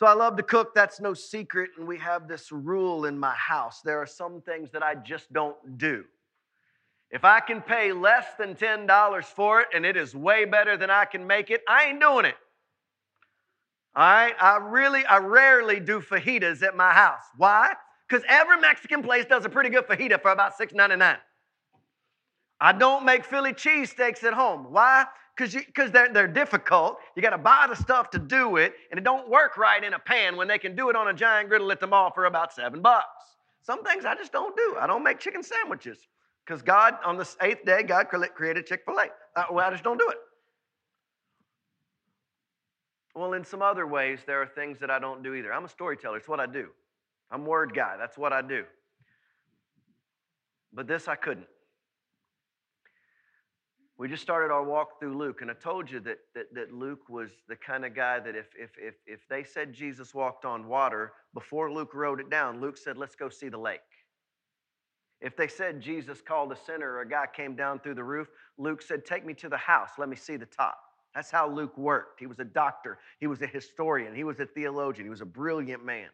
So I love to cook, that's no secret. And we have this rule in my house. There are some things that I just don't do. If I can pay less than $10 for it and it is way better than I can make it, I ain't doing it. All right? I really, I rarely do fajitas at my house. Why? Because every Mexican place does a pretty good fajita for about $6.99. I don't make Philly cheesesteaks at home. Why? Because they're, they're difficult. You got to buy the stuff to do it, and it don't work right in a pan when they can do it on a giant griddle at the mall for about seven bucks. Some things I just don't do. I don't make chicken sandwiches because God, on the eighth day, God created Chick fil A. Uh, well, I just don't do it. Well, in some other ways, there are things that I don't do either. I'm a storyteller, it's what I do. I'm word guy, that's what I do. But this I couldn't. We just started our walk through Luke, and I told you that, that, that Luke was the kind of guy that if, if, if, if they said Jesus walked on water, before Luke wrote it down, Luke said, Let's go see the lake. If they said Jesus called a sinner or a guy came down through the roof, Luke said, Take me to the house, let me see the top. That's how Luke worked. He was a doctor, he was a historian, he was a theologian, he was a brilliant man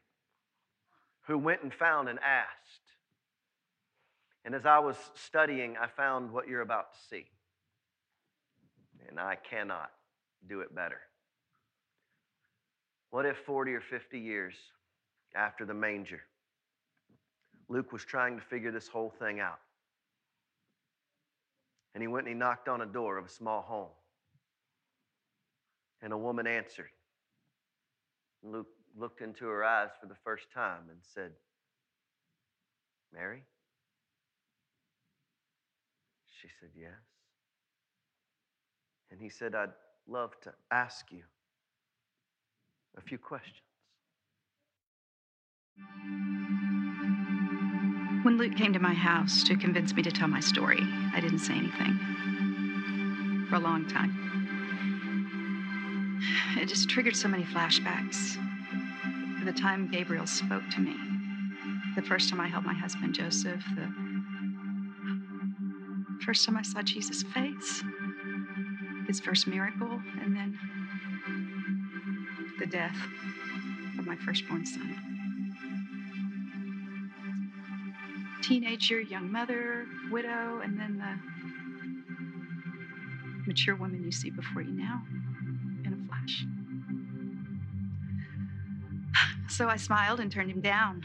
who went and found and asked. And as I was studying, I found what you're about to see. And I cannot do it better. What if 40 or 50 years after the manger, Luke was trying to figure this whole thing out? And he went and he knocked on a door of a small home. And a woman answered. Luke looked into her eyes for the first time and said, Mary? She said, Yes. And he said, I'd love to ask you a few questions. When Luke came to my house to convince me to tell my story, I didn't say anything for a long time. It just triggered so many flashbacks. The time Gabriel spoke to me, the first time I held my husband Joseph, the first time I saw Jesus' face, his first miracle, and then the death of my firstborn son. Teenager, young mother, widow, and then the mature woman you see before you now in a flash. So I smiled and turned him down.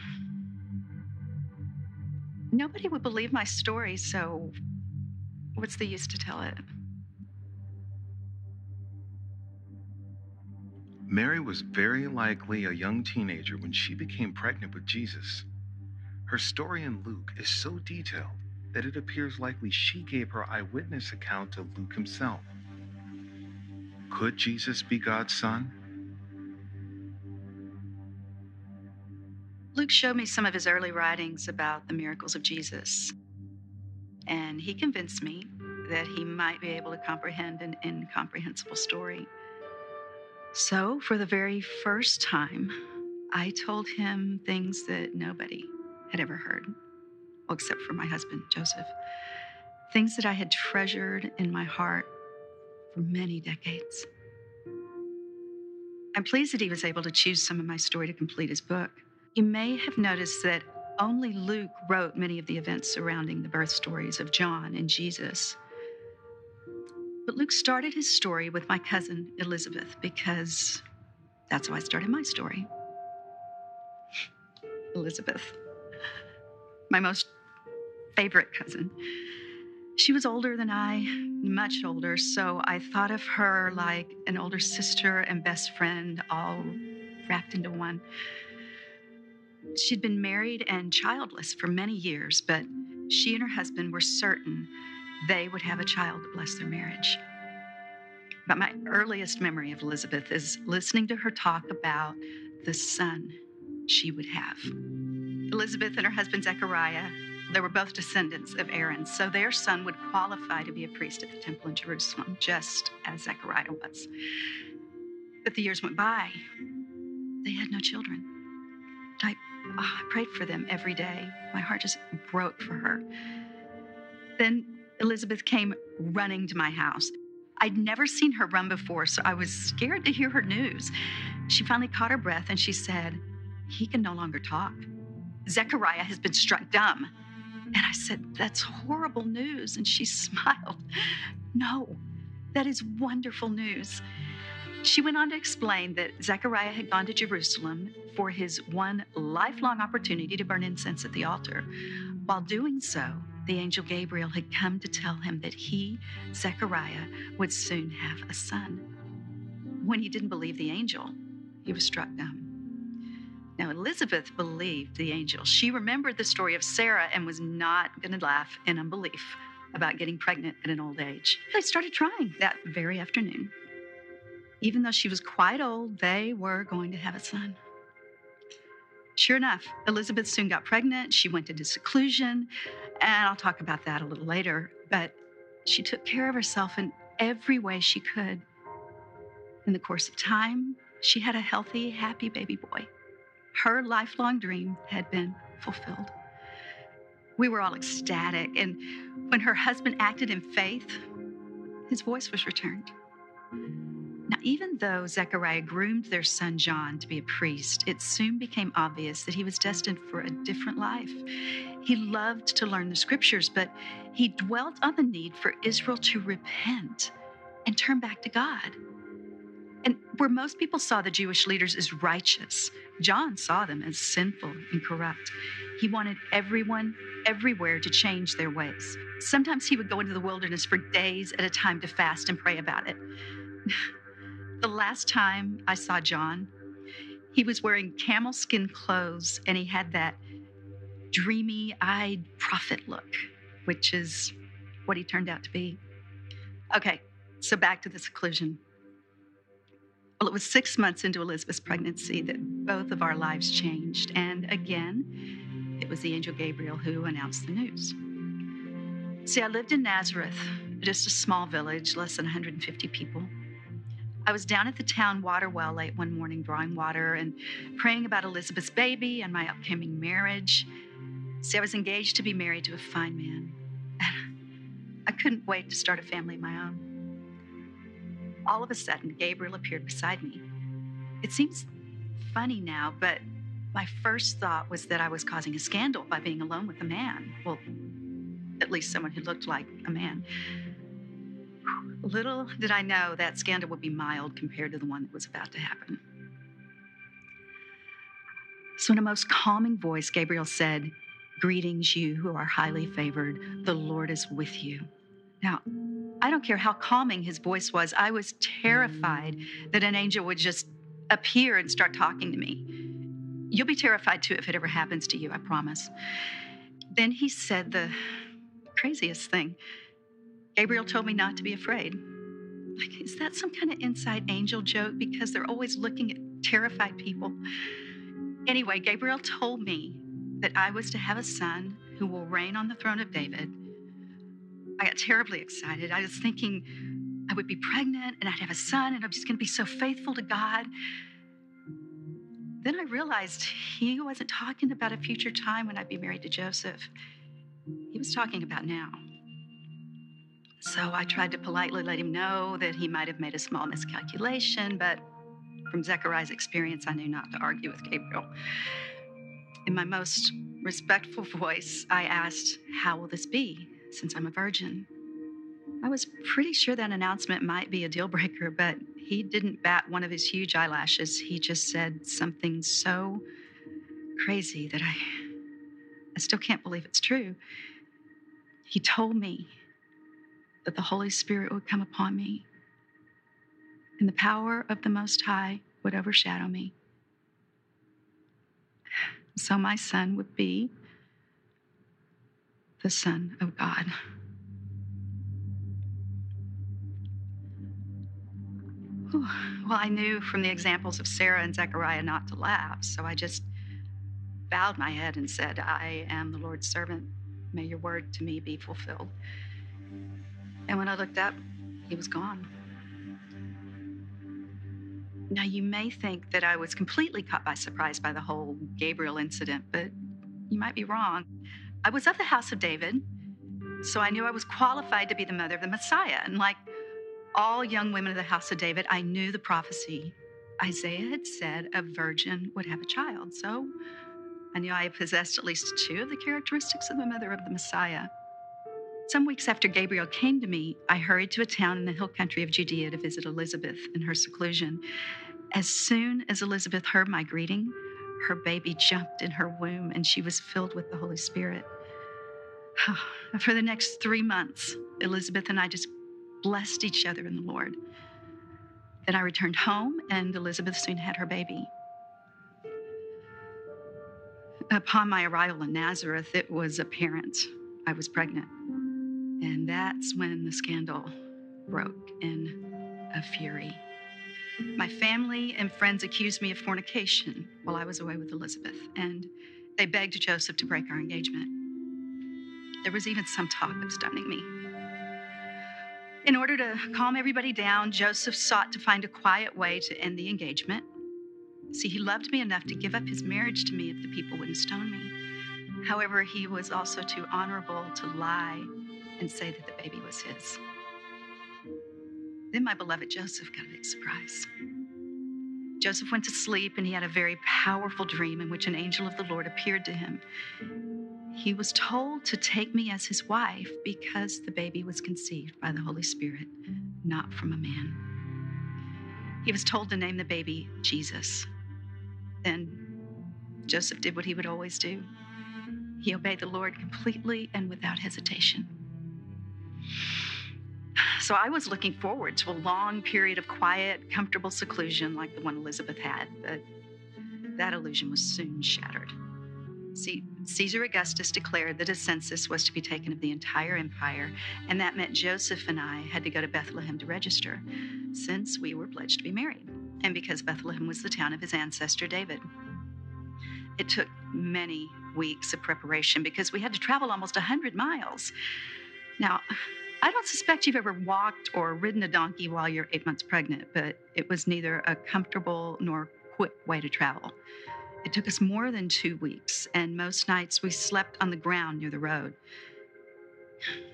Nobody would believe my story, so what's the use to tell it? Mary was very likely a young teenager when she became pregnant with Jesus. Her story in Luke is so detailed that it appears likely she gave her eyewitness account to Luke himself. Could Jesus be God's son? Luke showed me some of his early writings about the miracles of Jesus, and he convinced me that he might be able to comprehend an incomprehensible story. So, for the very first time, I told him things that nobody had ever heard, well, except for my husband, Joseph. Things that I had treasured in my heart for many decades. I'm pleased that he was able to choose some of my story to complete his book. You may have noticed that only Luke wrote many of the events surrounding the birth stories of John and Jesus. But Luke started his story with my cousin Elizabeth because that's how I started my story. Elizabeth, my most favorite cousin. She was older than I, much older, so I thought of her like an older sister and best friend all wrapped into one. She'd been married and childless for many years, but she and her husband were certain they would have a child to bless their marriage. But my earliest memory of Elizabeth is listening to her talk about the son she would have. Elizabeth and her husband Zechariah, they were both descendants of Aaron, so their son would qualify to be a priest at the temple in Jerusalem, just as Zechariah was. But the years went by. They had no children. I, oh, I prayed for them every day. My heart just broke for her. Then Elizabeth came running to my house. I'd never seen her run before, so I was scared to hear her news. she finally caught her breath and she said, He can no longer talk. Zechariah has been struck dumb. And I said, That's horrible news. And she smiled. No, that is wonderful news. She went on to explain that Zechariah had gone to Jerusalem for his one lifelong opportunity to burn incense at the altar. While doing so, the angel Gabriel had come to tell him that he, Zechariah, would soon have a son. When he didn't believe the angel, he was struck dumb. Now, Elizabeth believed the angel. She remembered the story of Sarah and was not going to laugh in unbelief about getting pregnant at an old age. They started trying that very afternoon. Even though she was quite old, they were going to have a son. Sure enough, Elizabeth soon got pregnant. She went into seclusion, and I'll talk about that a little later. But she took care of herself in every way she could. In the course of time, she had a healthy, happy baby boy. Her lifelong dream had been fulfilled. We were all ecstatic, and when her husband acted in faith, his voice was returned. Now, even though Zechariah groomed their son John to be a priest, it soon became obvious that he was destined for a different life. He loved to learn the scriptures, but he dwelt on the need for Israel to repent and turn back to God. And where most people saw the Jewish leaders as righteous, John saw them as sinful and corrupt. He wanted everyone, everywhere to change their ways. Sometimes he would go into the wilderness for days at a time to fast and pray about it. The last time I saw John, he was wearing camel skin clothes and he had that dreamy eyed prophet look, which is what he turned out to be. Okay, so back to the seclusion. Well, it was six months into Elizabeth's pregnancy that both of our lives changed. And again, it was the angel Gabriel who announced the news. See, I lived in Nazareth, just a small village, less than 150 people. I was down at the town water well late one morning drawing water and praying about Elizabeth's baby and my upcoming marriage. See, I was engaged to be married to a fine man. I couldn't wait to start a family of my own. All of a sudden, Gabriel appeared beside me. It seems funny now, but my first thought was that I was causing a scandal by being alone with a man. Well, at least someone who looked like a man. Little did I know that scandal would be mild compared to the one that was about to happen. So, in a most calming voice, Gabriel said, Greetings, you who are highly favored. The Lord is with you. Now, I don't care how calming his voice was, I was terrified that an angel would just appear and start talking to me. You'll be terrified too if it ever happens to you, I promise. Then he said the craziest thing. Gabriel told me not to be afraid. Like, is that some kind of inside angel joke? Because they're always looking at terrified people. Anyway, Gabriel told me that I was to have a son who will reign on the throne of David. I got terribly excited. I was thinking I would be pregnant and I'd have a son and I'm just going to be so faithful to God. Then I realized he wasn't talking about a future time when I'd be married to Joseph. He was talking about now. So I tried to politely let him know that he might have made a small miscalculation, but from Zechariah's experience, I knew not to argue with Gabriel. In my most respectful voice, I asked, How will this be since I'm a virgin? I was pretty sure that announcement might be a deal breaker, but he didn't bat one of his huge eyelashes. He just said something so crazy that I, I still can't believe it's true. He told me that the Holy Spirit would come upon me and the power of the Most High would overshadow me. So my son would be the Son of God. Well, I knew from the examples of Sarah and Zechariah not to laugh, so I just bowed my head and said, I am the Lord's servant. May your word to me be fulfilled. And when I looked up, he was gone. Now, you may think that I was completely caught by surprise by the whole Gabriel incident, but you might be wrong. I was of the house of David, so I knew I was qualified to be the mother of the Messiah. And like all young women of the house of David, I knew the prophecy Isaiah had said a virgin would have a child. So I knew I possessed at least two of the characteristics of the mother of the Messiah. Some weeks after Gabriel came to me, I hurried to a town in the hill country of Judea to visit Elizabeth in her seclusion. As soon as Elizabeth heard my greeting, her baby jumped in her womb and she was filled with the Holy Spirit. For the next three months, Elizabeth and I just blessed each other in the Lord. Then I returned home, and Elizabeth soon had her baby. Upon my arrival in Nazareth, it was apparent I was pregnant. And that's when the scandal broke in a fury. My family and friends accused me of fornication while I was away with Elizabeth, and they begged Joseph to break our engagement. There was even some talk of stoning me. In order to calm everybody down, Joseph sought to find a quiet way to end the engagement. See, he loved me enough to give up his marriage to me if the people wouldn't stone me. However, he was also too honorable to lie and say that the baby was his. Then my beloved Joseph got a big surprise. Joseph went to sleep and he had a very powerful dream in which an angel of the Lord appeared to him. He was told to take me as his wife because the baby was conceived by the Holy Spirit, not from a man. He was told to name the baby Jesus. Then Joseph did what he would always do he obeyed the Lord completely and without hesitation. So I was looking forward to a long period of quiet, comfortable seclusion like the one Elizabeth had, but that illusion was soon shattered. See, Caesar Augustus declared that a census was to be taken of the entire empire, and that meant Joseph and I had to go to Bethlehem to register, since we were pledged to be married, and because Bethlehem was the town of his ancestor David. It took many weeks of preparation because we had to travel almost 100 miles. Now, I don't suspect you've ever walked or ridden a donkey while you're eight months pregnant, but it was neither a comfortable nor quick way to travel. It took us more than two weeks, and most nights we slept on the ground near the road.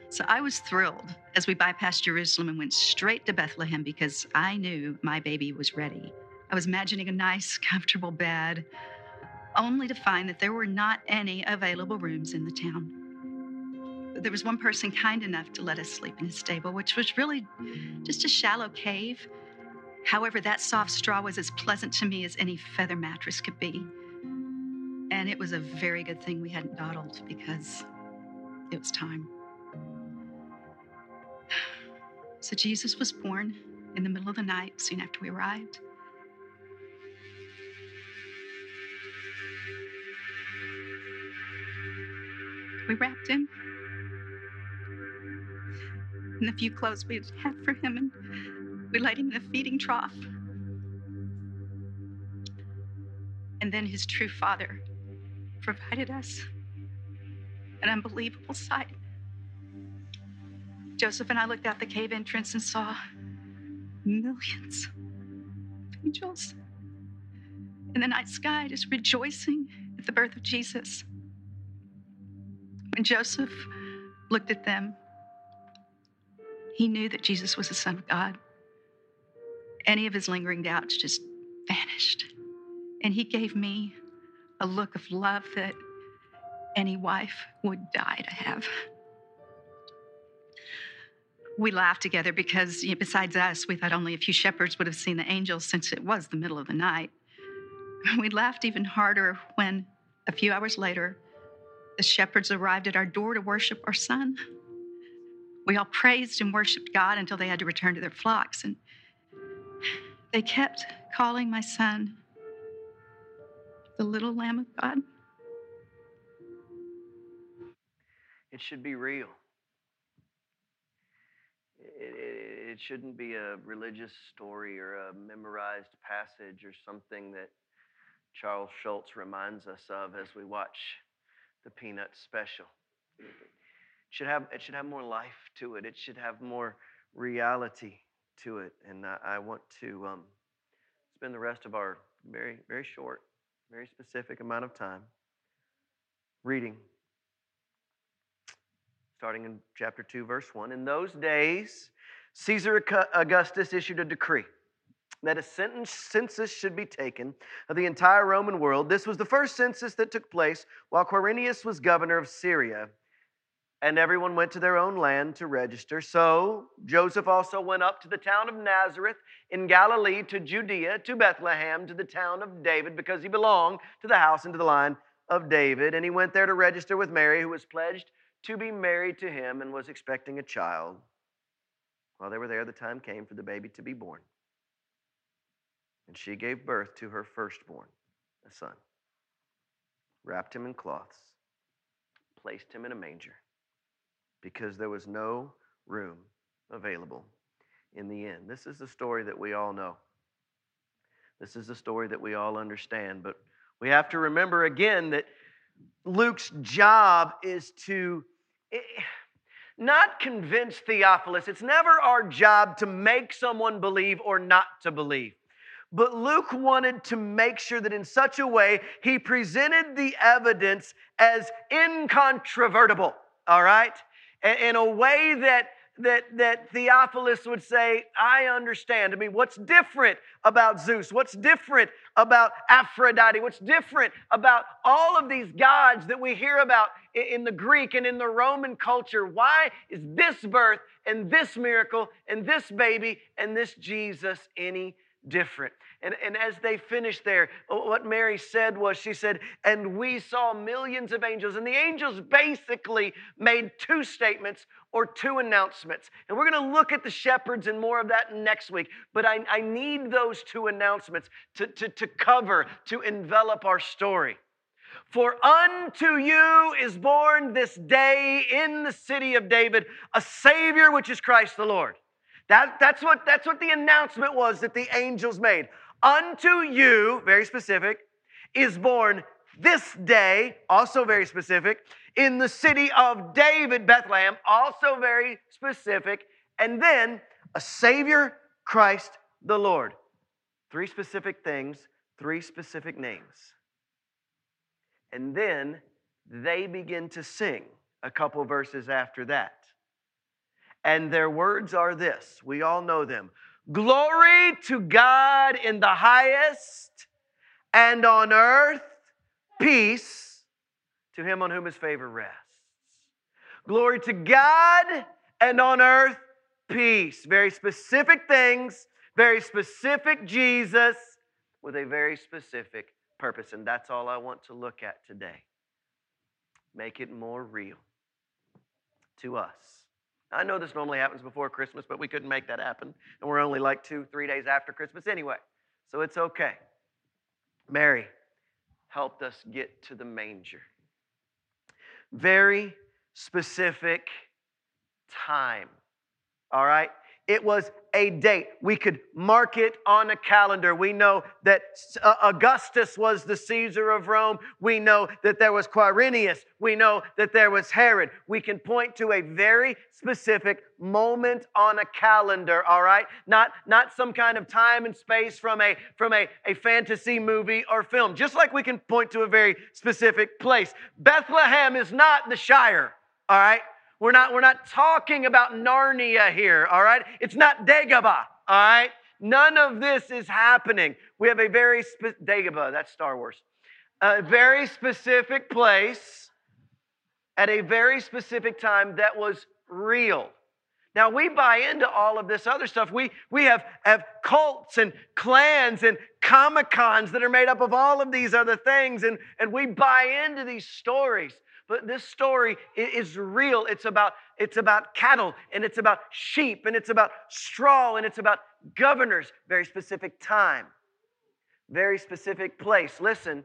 So I was thrilled as we bypassed Jerusalem and went straight to Bethlehem because I knew my baby was ready. I was imagining a nice, comfortable bed, only to find that there were not any available rooms in the town. There was one person kind enough to let us sleep in his stable, which was really just a shallow cave. However, that soft straw was as pleasant to me as any feather mattress could be. And it was a very good thing we hadn't dawdled because it was time. So Jesus was born in the middle of the night soon after we arrived. We wrapped him in the few clothes we had for him, and we laid him in a feeding trough. And then his true father provided us an unbelievable sight. Joseph and I looked out the cave entrance and saw millions of angels in the night sky just rejoicing at the birth of Jesus. When Joseph looked at them, he knew that Jesus was the Son of God. Any of his lingering doubts just vanished. And he gave me a look of love that any wife would die to have. We laughed together because, you know, besides us, we thought only a few shepherds would have seen the angels since it was the middle of the night. We laughed even harder when, a few hours later, the shepherds arrived at our door to worship our son. We all praised and worshiped God until they had to return to their flocks. And they kept calling my son the little Lamb of God. It should be real. It, it, it, shouldn't be a religious story or a memorized passage or something that Charles Schulz reminds us of as we watch the Peanuts special. Should have, it should have more life to it, it should have more reality to it. And I, I want to um, spend the rest of our very, very short, very specific amount of time reading, starting in chapter 2, verse 1. In those days, Caesar Augustus issued a decree that a census should be taken of the entire Roman world. This was the first census that took place while Quirinius was governor of Syria. And everyone went to their own land to register. So Joseph also went up to the town of Nazareth in Galilee, to Judea, to Bethlehem, to the town of David, because he belonged to the house and to the line of David. And he went there to register with Mary, who was pledged to be married to him and was expecting a child. While they were there, the time came for the baby to be born. And she gave birth to her firstborn, a son, wrapped him in cloths, placed him in a manger, because there was no room available in the inn. This is the story that we all know. This is the story that we all understand. But we have to remember again that Luke's job is to eh, not convince Theophilus. It's never our job to make someone believe or not to believe. But Luke wanted to make sure that in such a way he presented the evidence as incontrovertible, all right? In a way that that, that Theophilus would say, I understand. I mean, what's different about Zeus? What's different about Aphrodite? What's different about all of these gods that we hear about in the Greek and in the Roman culture? Why is this birth and this miracle and this baby and this Jesus any different. And, and as they finished there, uh, what Mary said was, she said, and we saw millions of angels. And the angels basically made two statements or two announcements. And we're going to look at the shepherds and more of that next week. But I, I need those two announcements to, to, to cover, to envelop our story. For unto you is born this day in the city of David a Savior, which is Christ the Lord. That, that's, what, that's what the announcement was that the angels made. Unto you, very specific, is born this day, also very specific, in the city of David, Bethlehem, also very specific, and then a Savior, Christ the Lord. Three specific things, three specific names. And then they begin to sing a couple verses after that. And their words are this we all know them Glory to God in the highest, and on earth, peace to him on whom his favor rests. Glory to God, and on earth, peace. Very specific things, very specific Jesus with a very specific purpose. And that's all I want to look at today. Make it more real to us. I know this normally happens before Christmas, but we couldn't make that happen. And we're only like two, three days after Christmas anyway. So it's okay. Mary helped us get to the manger. Very specific time. All right? It was a date. We could mark it on a calendar. We know that uh, Augustus was the Caesar of Rome. We know that there was Quirinius. We know that there was Herod. We can point to a very specific moment on a calendar, all right? Not, not some kind of time and space from, a, from a, a fantasy movie or film. Just like we can point to a very specific place. Bethlehem is not the Shire, all right? We're not, we're not talking about Narnia here, all right? It's not Dagobah, all right? None of this is happening. We have a very, spe- Dagobah, that's Star Wars, a very specific place at a very specific time that was real. Now, we buy into all of this other stuff. We, we have, have cults and clans and Comic Cons that are made up of all of these other things, and, and we buy into these stories. But this story is real. It's about, it's about cattle, and it's about sheep, and it's about straw, and it's about governors. Very specific time, very specific place. Listen,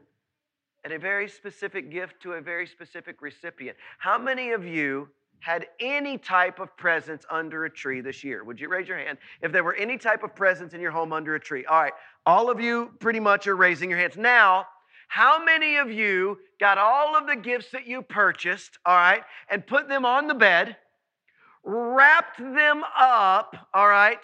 and a very specific gift to a very specific recipient. How many of you had any type of presents under a tree this year? Would you raise your hand if there were any type of presents in your home under a tree? All right, all of you pretty much are raising your hands. Now, how many of you got all of the gifts that you purchased, all right, and put them on the bed, wrapped them up, all right,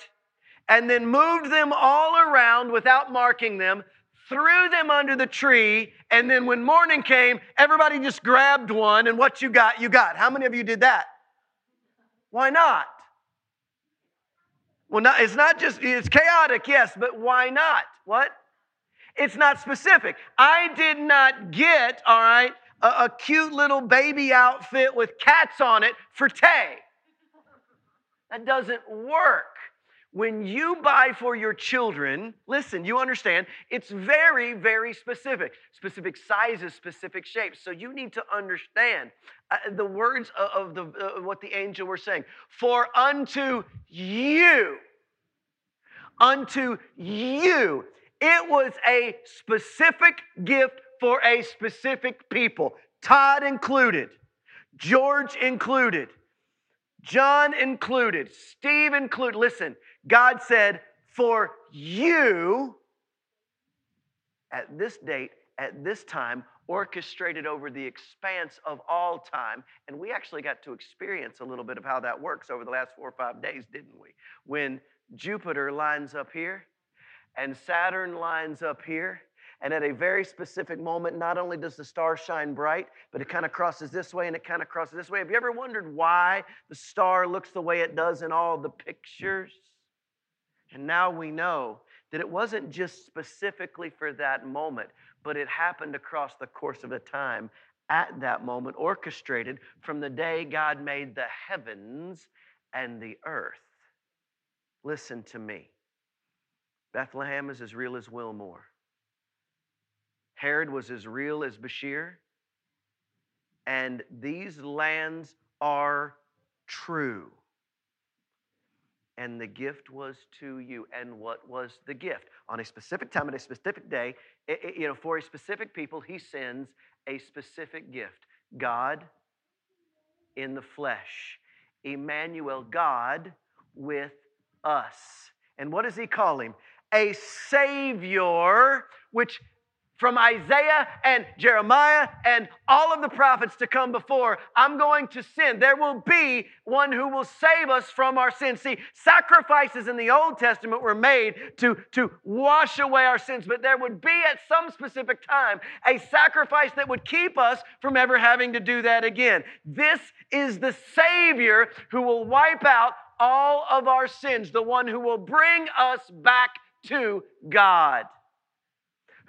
and then moved them all around without marking them, threw them under the tree, and then when morning came, everybody just grabbed one, and what you got, you got. How many of you did that? Why not? Well, not, it's not just, it's chaotic, yes, but why not? What? It's not specific. I did not get, all right, a, a cute little baby outfit with cats on it for Tay. That doesn't work. When you buy for your children, listen, you understand, it's very, very specific. Specific sizes, specific shapes. So you need to understand uh, the words of, the, uh, what the angel were saying. For unto you, unto you, it was a specific gift for a specific people. Todd included, George included, John included, Steve included. Listen, God said, For you, at this date, at this time, orchestrated over the expanse of all time. And we actually got to experience a little bit of how that works over the last four or five days, didn't we? When Jupiter lines up here and Saturn lines up here. And at a very specific moment, not only does the star shine bright, but it kind of crosses this way and it kind of crosses this way. Have you ever wondered why the star looks the way it does in all the pictures? And now we know that it wasn't just specifically for that moment, but it happened across the course of a time at that moment, orchestrated from the day God made the heavens and the earth. Listen to me. Bethlehem is as real as Wilmore. Herod was as real as Beshear. And these lands are true and the gift was to you. And what was the gift? On a specific time, at a specific day, it, it, you know, for a specific people, he sends a specific gift. God in the flesh. Emmanuel, God with us. And what does he call him? A Savior, which from Isaiah and Jeremiah and all of the prophets to come before, I'm going to send. There will be one who will save us from our sins. See, sacrifices in the Old Testament were made to, to wash away our sins, but there would be at some specific time a sacrifice that would keep us from ever having to do that again. This is the Savior who will wipe out all of our sins, the one who will bring us back to God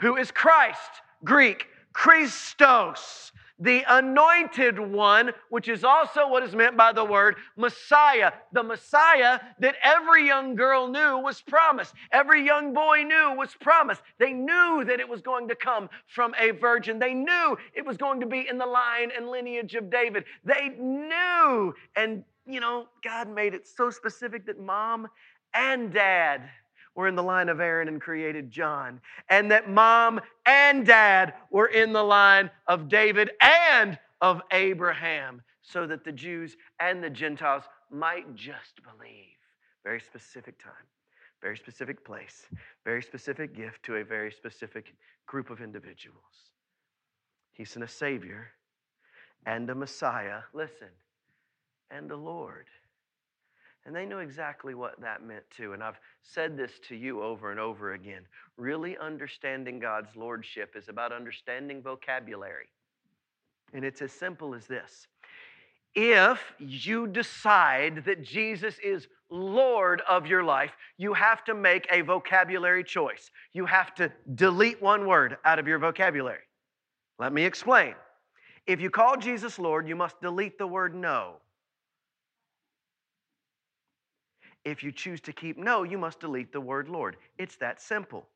who is Christ, Greek, Christos, the anointed one, which is also what is meant by the word Messiah. The Messiah that every young girl knew was promised, every young boy knew was promised. They knew that it was going to come from a virgin, they knew it was going to be in the line and lineage of David. They knew, and you know, God made it so specific that mom and dad were in the line of Aaron and created John, and that mom and dad were in the line of David and of Abraham, so that the Jews and the Gentiles might just believe. Very specific time, very specific place, very specific gift to a very specific group of individuals. He sent a Savior and a Messiah, listen, and a Lord. And they knew exactly what that meant too. And I've said this to you over and over again. Really understanding God's Lordship is about understanding vocabulary. And it's as simple as this if you decide that Jesus is Lord of your life, you have to make a vocabulary choice. You have to delete one word out of your vocabulary. Let me explain. If you call Jesus Lord, you must delete the word no. If you choose to keep no, you must delete the word Lord. It's that simple.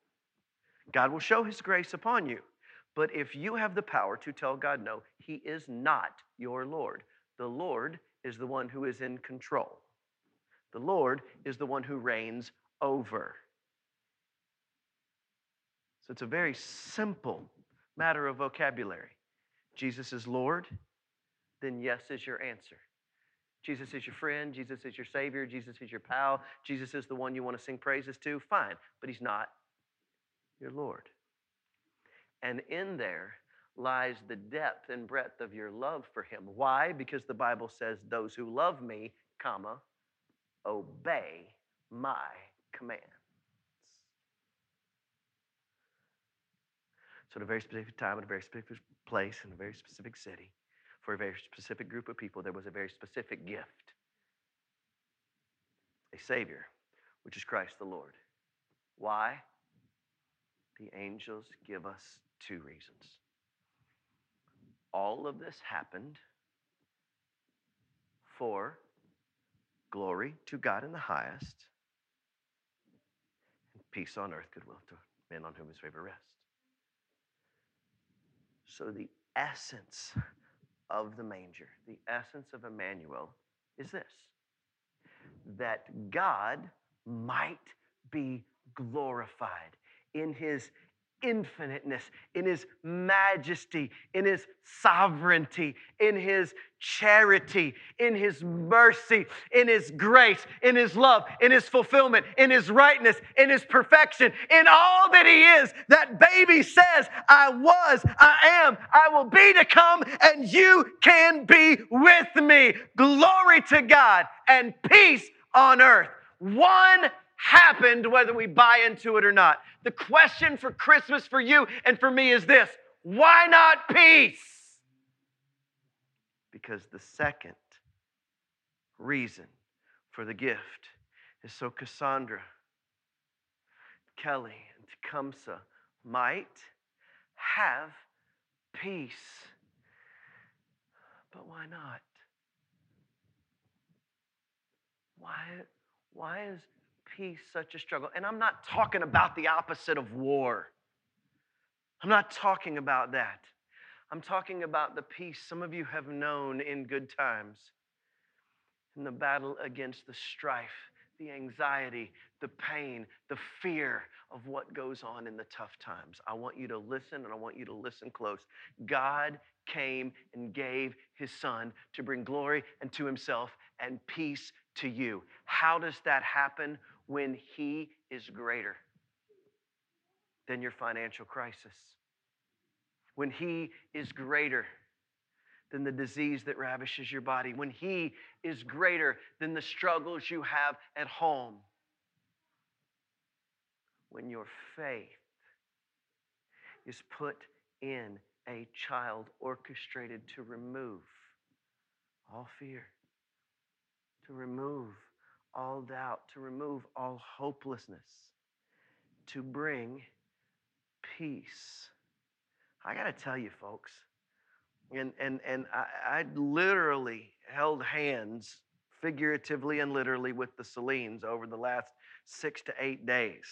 God will show his grace upon you. But if you have the power to tell God no, he is not your Lord. The Lord is the one who is in control. The Lord is the one who reigns over. So it's a very simple matter of vocabulary. Jesus is Lord, then yes is your answer. Jesus is your friend, Jesus is your Savior, Jesus is your pal, Jesus is the one you want to sing praises to, fine, but He's not your Lord. And in there lies the depth and breadth of your love for Him. Why? Because the Bible says, Those who love me, comma, obey my commands. So, at a very specific time, at a very specific place, in a very specific city, for a very specific group of people, there was a very specific gift a Savior which is Christ the Lord. Why? The angels give us two reasons. All of this happened for glory to God in the highest and peace on earth, goodwill to men on whom his favor rests. So, the essence of the manger, the essence of Emmanuel, is this that God might be glorified in his infiniteness, in his majesty, in his sovereignty, in his charity, in his mercy, in his grace, in his love, in his fulfillment, in his rightness, in his perfection, in all that he is. That baby says, I was, I am, I will be to come, and you can be with me. Glory to God and peace on earth. One happened whether we buy into it or not. The question for Christmas for you and for me is this why not peace? Because the second reason for the gift is so Cassandra, Kelly, and Tecumseh might have peace. But why not? Why, why is peace such a struggle? And I'm not talking about the opposite of war. I'm not talking about that. I'm talking about the peace some of you have known in good times, in the battle against the strife, the anxiety, the pain, the fear of what goes on in the tough times. I want you to listen and I want you to listen close. God came and gave his son to bring glory and to himself and peace to you. How does that happen? When he is greater than your financial crisis. When he is greater than the disease that ravishes your body. When he is greater than the struggles you have at home. When your faith is put in a child orchestrated to remove all fear, to remove all doubt, to remove all hopelessness, to bring peace. I got to tell you, folks, and, and, and I, I literally held hands, figuratively and literally, with the Celines over the last six to eight days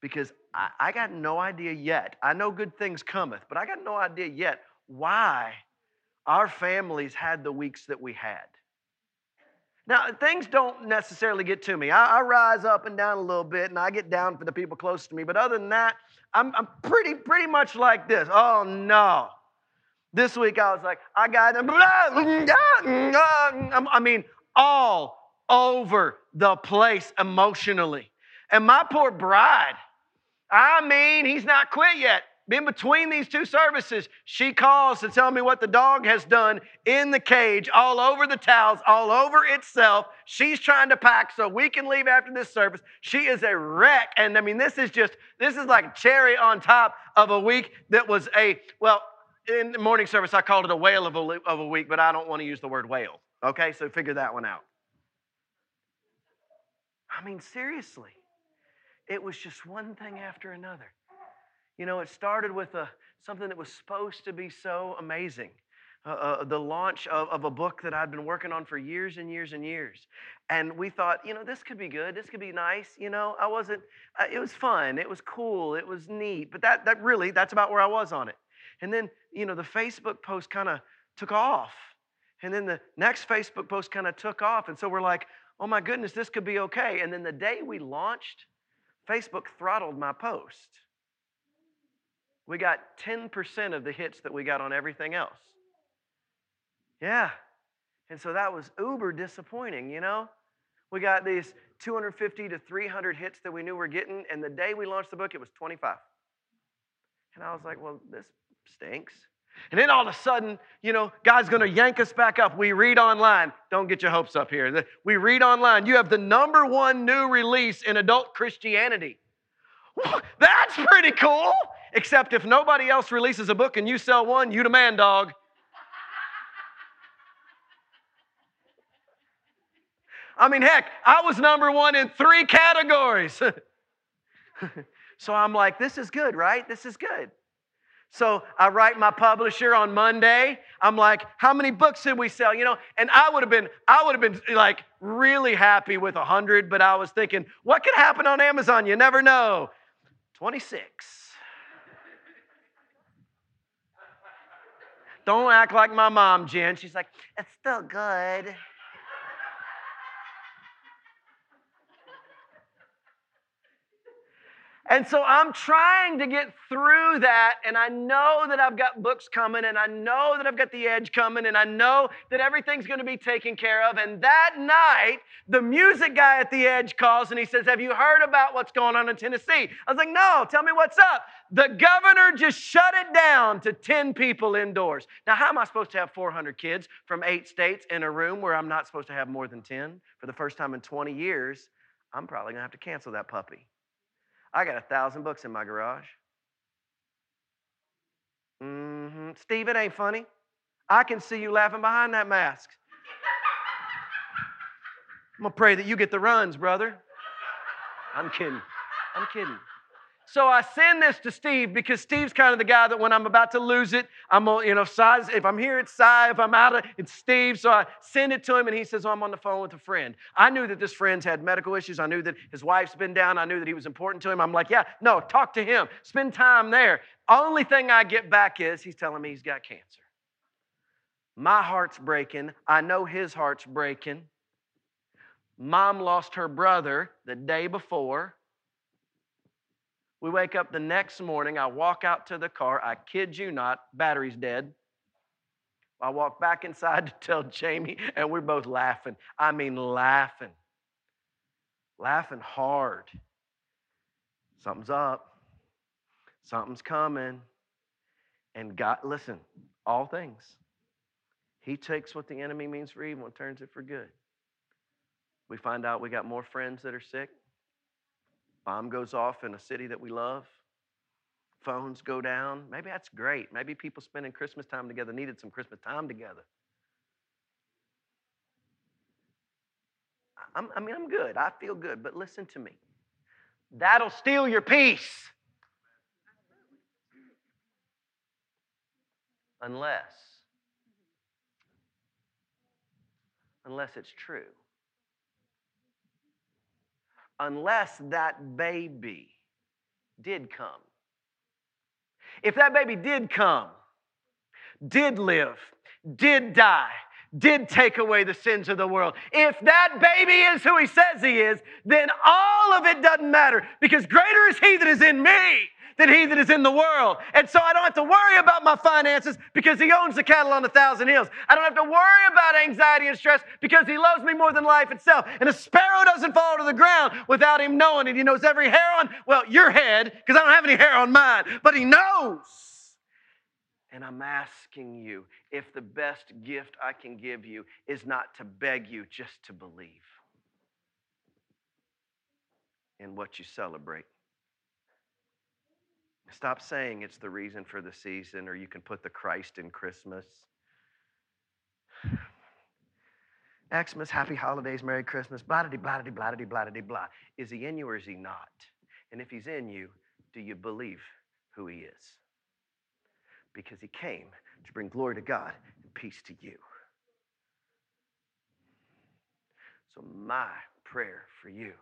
because I, I got no idea yet. I know good things cometh, but I got no idea yet why our families had the weeks that we had. Now, things don't necessarily get to me. I, I, rise up and down a little bit, and I get down for the people close to me. But other than that, I'm, I'm pretty, pretty much like this. Oh no! This week I was like, I got, him. I mean, all over the place emotionally. And my poor bride, I mean, he's not quit yet in between these two services, she calls to tell me what the dog has done in the cage, all over the towels, all over itself. She's trying to pack so we can leave after this service. She is a wreck. And I mean, this is just, this is like cherry on top of a week that was a, well, in the morning service, I called it a whale of a, of a week, but I don't want to use the word whale. Okay, so figure that one out. I mean, seriously, it was just one thing after another. You know, it started with a, something that was supposed to be so amazing. Uh, uh, the launch of, of, a book that I'd been working on for years and years and years. And we thought, you know, this could be good. This could be nice. You know, I wasn't, uh, it was fun. It was cool. It was neat. But that, that really, that's about where I was on it. And then, you know, the Facebook post kind of took off. And then the next Facebook post kind of took off. And so we're like, oh my goodness, this could be okay. And then the day we launched, Facebook throttled my post we got 10% of the hits that we got on everything else. Yeah. And so that was uber disappointing, you know? We got these 250 to 300 hits that we knew we we're getting, and the day we launched the book, it was 25. And I was like, well, this stinks. And then all of a sudden, you know, God's going to yank us back up. We read online. Don't get your hopes up here. We read online. You have the number one new release in adult Christianity. That's pretty cool. Except if nobody else releases a book and you sell one, you the man dog. I mean, heck, I was number one in three categories. so I'm like, this is good, right? This is good. So I write my publisher on Monday. I'm like, how many books did we sell? You know, and I would have been, I would have been like really happy with a hundred, but I was thinking, what could happen on Amazon? You never know. 26. Don't act like my mom, Jen. She's like, it's still good. And so I'm trying to get through that, and I know that I've got books coming, and I know that I've got the edge coming, and I know that everything's going to be taken care of. And that night, the music guy at the edge calls and he says, Have you heard about what's going on in Tennessee? I was like, No, tell me what's up. The governor just shut it down to 10 people indoors. Now, how am I supposed to have 400 kids from eight states in a room where I'm not supposed to have more than 10? For the first time in 20 years, I'm probably going to have to cancel that puppy. I got a thousand books in my garage. Mm-hmm. Steve, it ain't funny. I can see you laughing behind that mask. I'm gonna pray that you get the runs, brother. I'm kidding. I'm kidding. So I send this to Steve because Steve's kind of the guy that when I'm about to lose it, I'm on, you know, if I'm here, it's Si. If I'm out of it's Steve. So I send it to him and he says, Oh, I'm on the phone with a friend. I knew that this friend's had medical issues. I knew that his wife's been down. I knew that he was important to him. I'm like, Yeah, no, talk to him. Spend time there. Only thing I get back is he's telling me he's got cancer. My heart's breaking. I know his heart's breaking. Mom lost her brother the day before. We wake up the next morning. I walk out to the car. I kid you not, battery's dead. I walk back inside to tell Jamie, and we're both laughing. I mean, laughing. Laughing hard. Something's up. Something's coming. And God, listen, all things. He takes what the enemy means for evil and turns it for good. We find out we got more friends that are sick. Bomb goes off in a city that we love. Phones go down. Maybe that's great. Maybe people spending Christmas time together needed some Christmas time together. I'm, i mean, I'm good. I feel good. But listen to me. That'll steal your peace. Unless, unless it's true unless that baby did come. If that baby did come, did live, did die, did take away the sins of the world. If that baby is who he says he is, then all of it doesn't matter because greater is he that is in me than he that is in the world. And so I don't have to worry about my finances because he owns the cattle on a thousand hills. I don't have to worry about anxiety and stress because he loves me more than life itself. And a sparrow doesn't fall to the ground without him knowing it. He knows every hair on, well, your head, because I don't have any hair on mine, but he knows. And I'm asking you if the best gift I can give you is not to beg you just to believe in what you celebrate. Stop saying it's the reason for the season, or you can put the Christ in Christmas. Xmas, happy holidays, Merry Christmas, blah blah blah blah blah blah blah. Is he in you or is he not? And if he's in you, do you believe who he is? Because he came to bring glory to God and peace to you. So, my prayer for you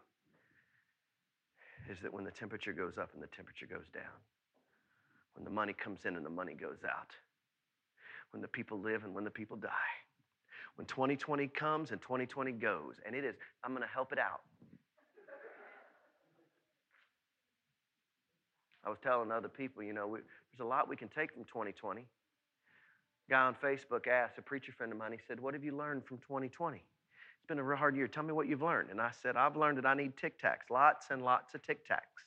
is that when the temperature goes up and the temperature goes down, when the money comes in and the money goes out, when the people live and when the people die, when 2020 comes and 2020 goes, and it is, I'm going to help it out. I was telling other people, you know, we, there's a lot we can take from 2020. A Guy on Facebook asked a preacher friend of mine, he said, What have you learned from 2020? It's been a real hard year. Tell me what you've learned. And I said, I've learned that I need tic tacs, lots and lots of tic tacs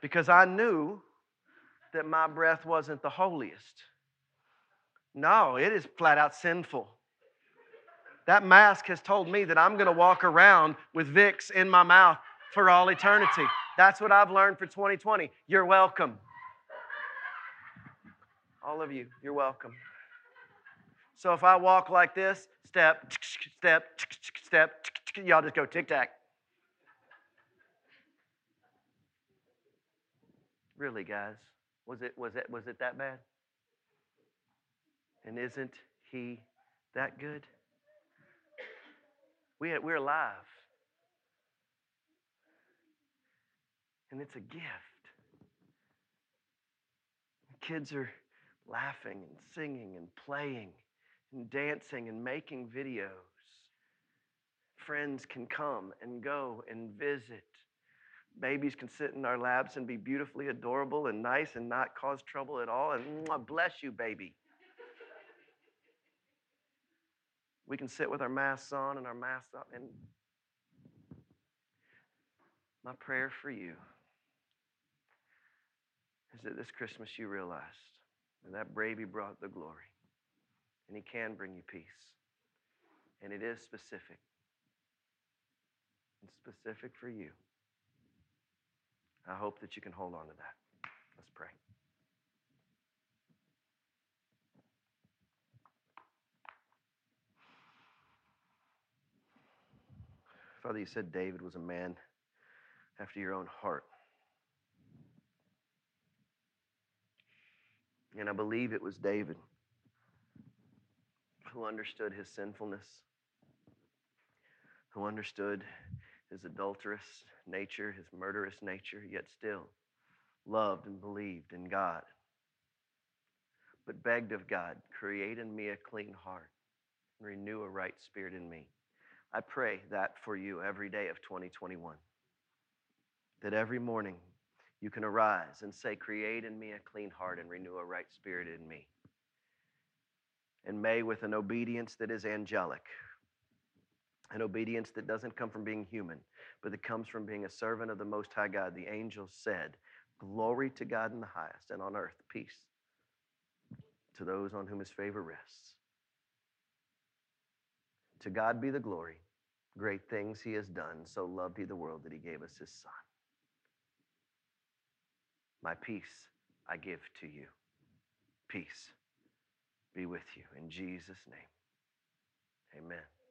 because I knew that my breath wasn't the holiest. No, it is flat out sinful. That mask has told me that I'm going to walk around with Vicks in my mouth for all eternity. That's what I've learned for 2020. You're welcome. All of you, you're welcome. So if I walk like this, step, step, step, y'all just go tic tac. Really, guys? Was it was it was it that bad? And isn't he that good? We, we're alive. And it's a gift. The Kids are laughing and singing and playing and dancing and making videos. Friends can come and go and visit. Babies can sit in our laps and be beautifully adorable and nice and not cause trouble at all. And bless you, baby. We can sit with our masks on and our masks up. And my prayer for you is that this Christmas you realized and that baby brought the glory. And he can bring you peace. And it is specific. It's specific for you. I hope that you can hold on to that. Let's pray. Father, you said David was a man after your own heart. And I believe it was David who understood his sinfulness, who understood his adulterous nature, his murderous nature, yet still loved and believed in God. But begged of God, create in me a clean heart and renew a right spirit in me. I pray that for you every day of 2021. That every morning you can arise and say, Create in me a clean heart and renew a right spirit in me. And may, with an obedience that is angelic, an obedience that doesn't come from being human, but that comes from being a servant of the Most High God, the angels said, Glory to God in the highest, and on earth, peace to those on whom his favor rests. To God be the glory. Great things he has done. So loved he the world that he gave us his son. My peace I give to you. Peace be with you. In Jesus' name, amen.